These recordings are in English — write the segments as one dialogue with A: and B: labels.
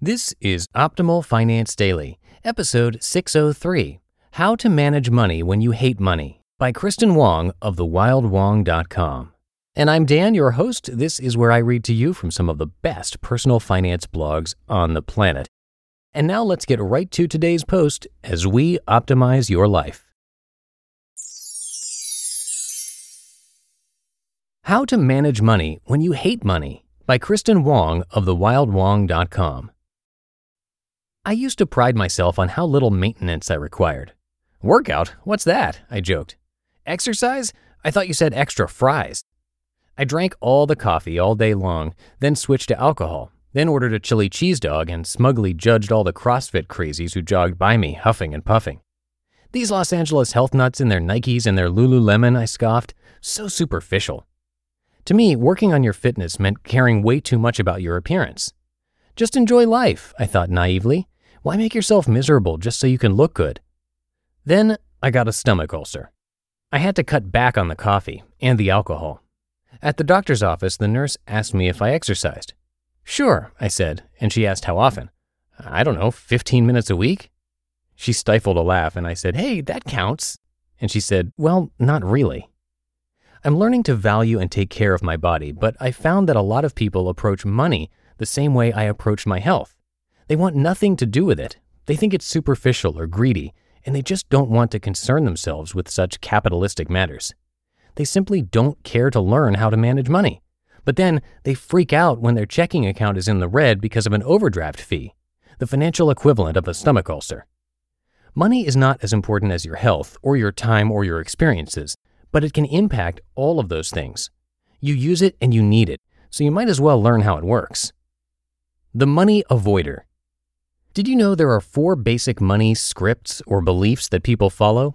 A: This is Optimal Finance Daily, episode 603 How to Manage Money When You Hate Money by Kristin Wong of thewildwong.com. And I'm Dan, your host. This is where I read to you from some of the best personal finance blogs on the planet. And now let's get right to today's post as we optimize your life. How to Manage Money When You Hate Money by Kristin Wong of thewildwong.com. I used to pride myself on how little maintenance I required. Workout? What's that? I joked. Exercise? I thought you said extra fries. I drank all the coffee all day long, then switched to alcohol, then ordered a chili cheese dog and smugly judged all the CrossFit crazies who jogged by me, huffing and puffing. These Los Angeles health nuts in their Nikes and their Lululemon, I scoffed. So superficial. To me, working on your fitness meant caring way too much about your appearance. Just enjoy life, I thought naively. Why make yourself miserable just so you can look good? Then I got a stomach ulcer. I had to cut back on the coffee and the alcohol. At the doctor's office, the nurse asked me if I exercised. Sure, I said, and she asked how often. I don't know, 15 minutes a week? She stifled a laugh, and I said, Hey, that counts. And she said, Well, not really. I'm learning to value and take care of my body, but I found that a lot of people approach money the same way I approach my health. They want nothing to do with it. They think it's superficial or greedy, and they just don't want to concern themselves with such capitalistic matters. They simply don't care to learn how to manage money. But then they freak out when their checking account is in the red because of an overdraft fee, the financial equivalent of a stomach ulcer. Money is not as important as your health or your time or your experiences, but it can impact all of those things. You use it and you need it, so you might as well learn how it works. The Money Avoider did you know there are four basic money scripts or beliefs that people follow?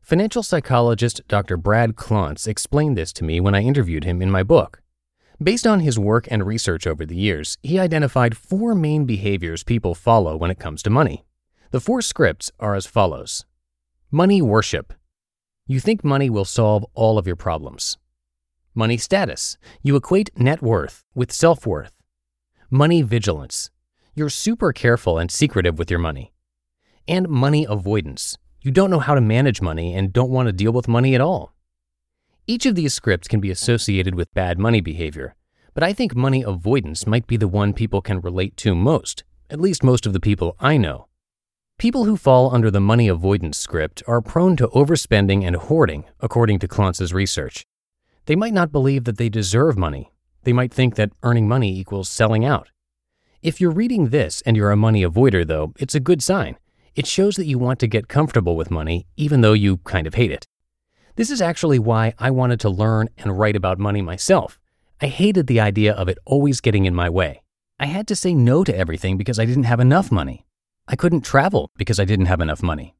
A: Financial psychologist Dr. Brad Klontz explained this to me when I interviewed him in my book. Based on his work and research over the years, he identified four main behaviors people follow when it comes to money. The four scripts are as follows Money worship. You think money will solve all of your problems. Money status. You equate net worth with self worth. Money vigilance you're super careful and secretive with your money. And money avoidance. You don't know how to manage money and don't want to deal with money at all. Each of these scripts can be associated with bad money behavior, but I think money avoidance might be the one people can relate to most, at least most of the people I know. People who fall under the money avoidance script are prone to overspending and hoarding, according to Klontz's research. They might not believe that they deserve money. They might think that earning money equals selling out. If you're reading this and you're a money avoider, though, it's a good sign. It shows that you want to get comfortable with money, even though you kind of hate it. This is actually why I wanted to learn and write about money myself. I hated the idea of it always getting in my way. I had to say no to everything because I didn't have enough money. I couldn't travel because I didn't have enough money.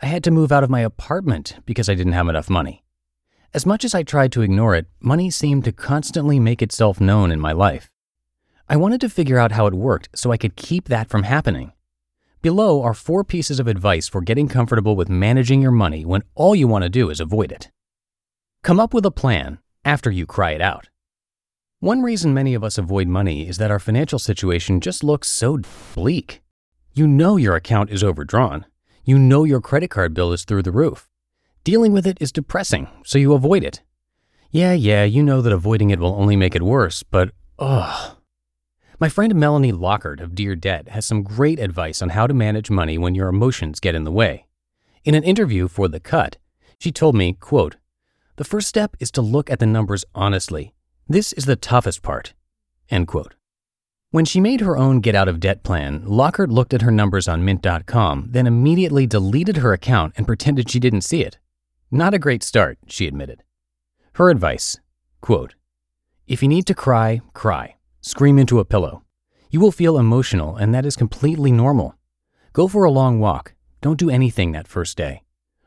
A: I had to move out of my apartment because I didn't have enough money. As much as I tried to ignore it, money seemed to constantly make itself known in my life. I wanted to figure out how it worked so I could keep that from happening. Below are four pieces of advice for getting comfortable with managing your money when all you want to do is avoid it. Come up with a plan after you cry it out. One reason many of us avoid money is that our financial situation just looks so bleak. You know your account is overdrawn. You know your credit card bill is through the roof. Dealing with it is depressing, so you avoid it. Yeah, yeah, you know that avoiding it will only make it worse, but ugh. My friend Melanie Lockhart of Dear Debt has some great advice on how to manage money when your emotions get in the way. In an interview for The Cut, she told me, quote, The first step is to look at the numbers honestly. This is the toughest part. End quote. When she made her own get out of debt plan, Lockhart looked at her numbers on Mint.com, then immediately deleted her account and pretended she didn't see it. Not a great start, she admitted. Her advice quote, If you need to cry, cry. Scream into a pillow. You will feel emotional, and that is completely normal. Go for a long walk. Don't do anything that first day.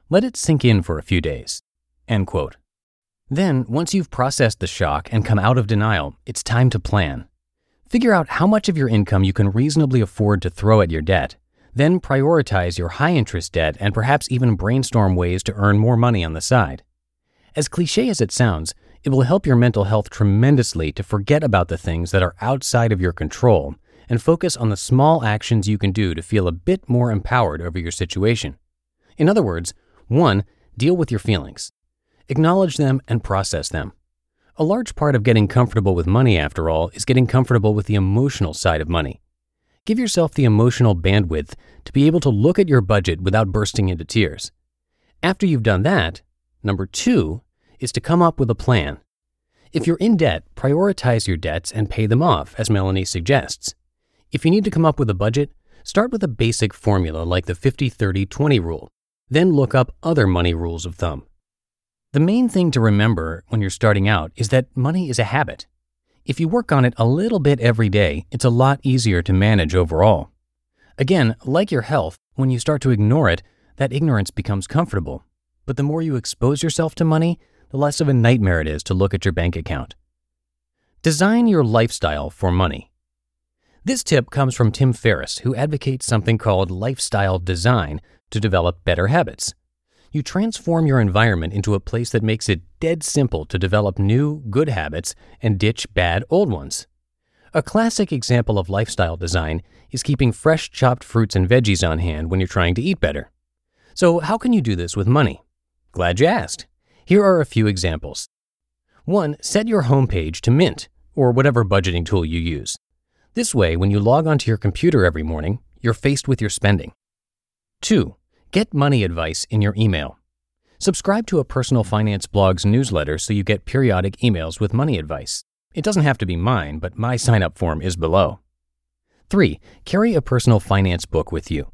A: Let it sink in for a few days. End quote. Then, once you've processed the shock and come out of denial, it's time to plan. Figure out how much of your income you can reasonably afford to throw at your debt. Then prioritize your high interest debt and perhaps even brainstorm ways to earn more money on the side. As cliche as it sounds, it will help your mental health tremendously to forget about the things that are outside of your control and focus on the small actions you can do to feel a bit more empowered over your situation. In other words, 1. Deal with your feelings. Acknowledge them and process them. A large part of getting comfortable with money, after all, is getting comfortable with the emotional side of money. Give yourself the emotional bandwidth to be able to look at your budget without bursting into tears. After you've done that, number two is to come up with a plan. If you're in debt, prioritize your debts and pay them off, as Melanie suggests. If you need to come up with a budget, start with a basic formula like the 50 30 20 rule, then look up other money rules of thumb. The main thing to remember when you're starting out is that money is a habit. If you work on it a little bit every day, it's a lot easier to manage overall. Again, like your health, when you start to ignore it, that ignorance becomes comfortable. But the more you expose yourself to money, the less of a nightmare it is to look at your bank account. Design your lifestyle for money. This tip comes from Tim Ferriss, who advocates something called lifestyle design to develop better habits. You transform your environment into a place that makes it dead simple to develop new, good habits and ditch bad, old ones. A classic example of lifestyle design is keeping fresh chopped fruits and veggies on hand when you're trying to eat better. So, how can you do this with money? Glad you asked. Here are a few examples. 1. Set your homepage to Mint, or whatever budgeting tool you use. This way, when you log onto your computer every morning, you're faced with your spending. 2. Get money advice in your email. Subscribe to a personal finance blog's newsletter so you get periodic emails with money advice. It doesn't have to be mine, but my sign up form is below. 3. Carry a personal finance book with you.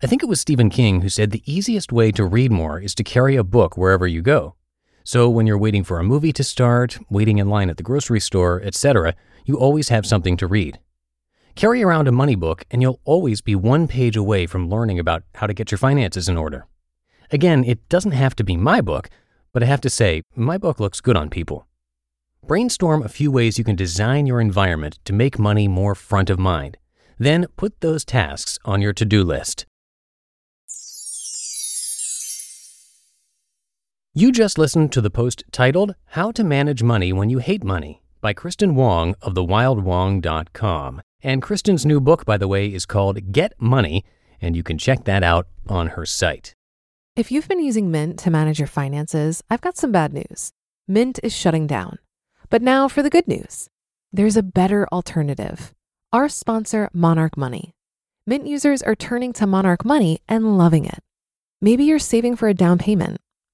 A: I think it was Stephen King who said the easiest way to read more is to carry a book wherever you go. So when you're waiting for a movie to start, waiting in line at the grocery store, etc., you always have something to read. Carry around a money book and you'll always be one page away from learning about how to get your finances in order. Again, it doesn't have to be my book, but I have to say, my book looks good on people. Brainstorm a few ways you can design your environment to make money more front of mind. Then put those tasks on your to do list. You just listened to the post titled How to Manage Money When You Hate Money by Kristin Wong of thewildwong.com. And Kristin's new book, by the way, is called Get Money, and you can check that out on her site.
B: If you've been using Mint to manage your finances, I've got some bad news. Mint is shutting down. But now for the good news there's a better alternative. Our sponsor, Monarch Money. Mint users are turning to Monarch Money and loving it. Maybe you're saving for a down payment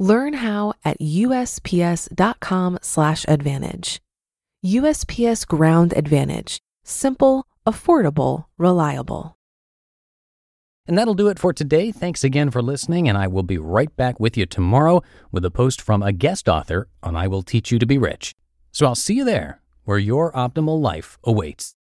B: Learn how at usps.com/advantage. USPS Ground Advantage: simple, affordable, reliable.
A: And that'll do it for today. Thanks again for listening, and I will be right back with you tomorrow with a post from a guest author on I Will Teach You to Be Rich. So I'll see you there, where your optimal life awaits.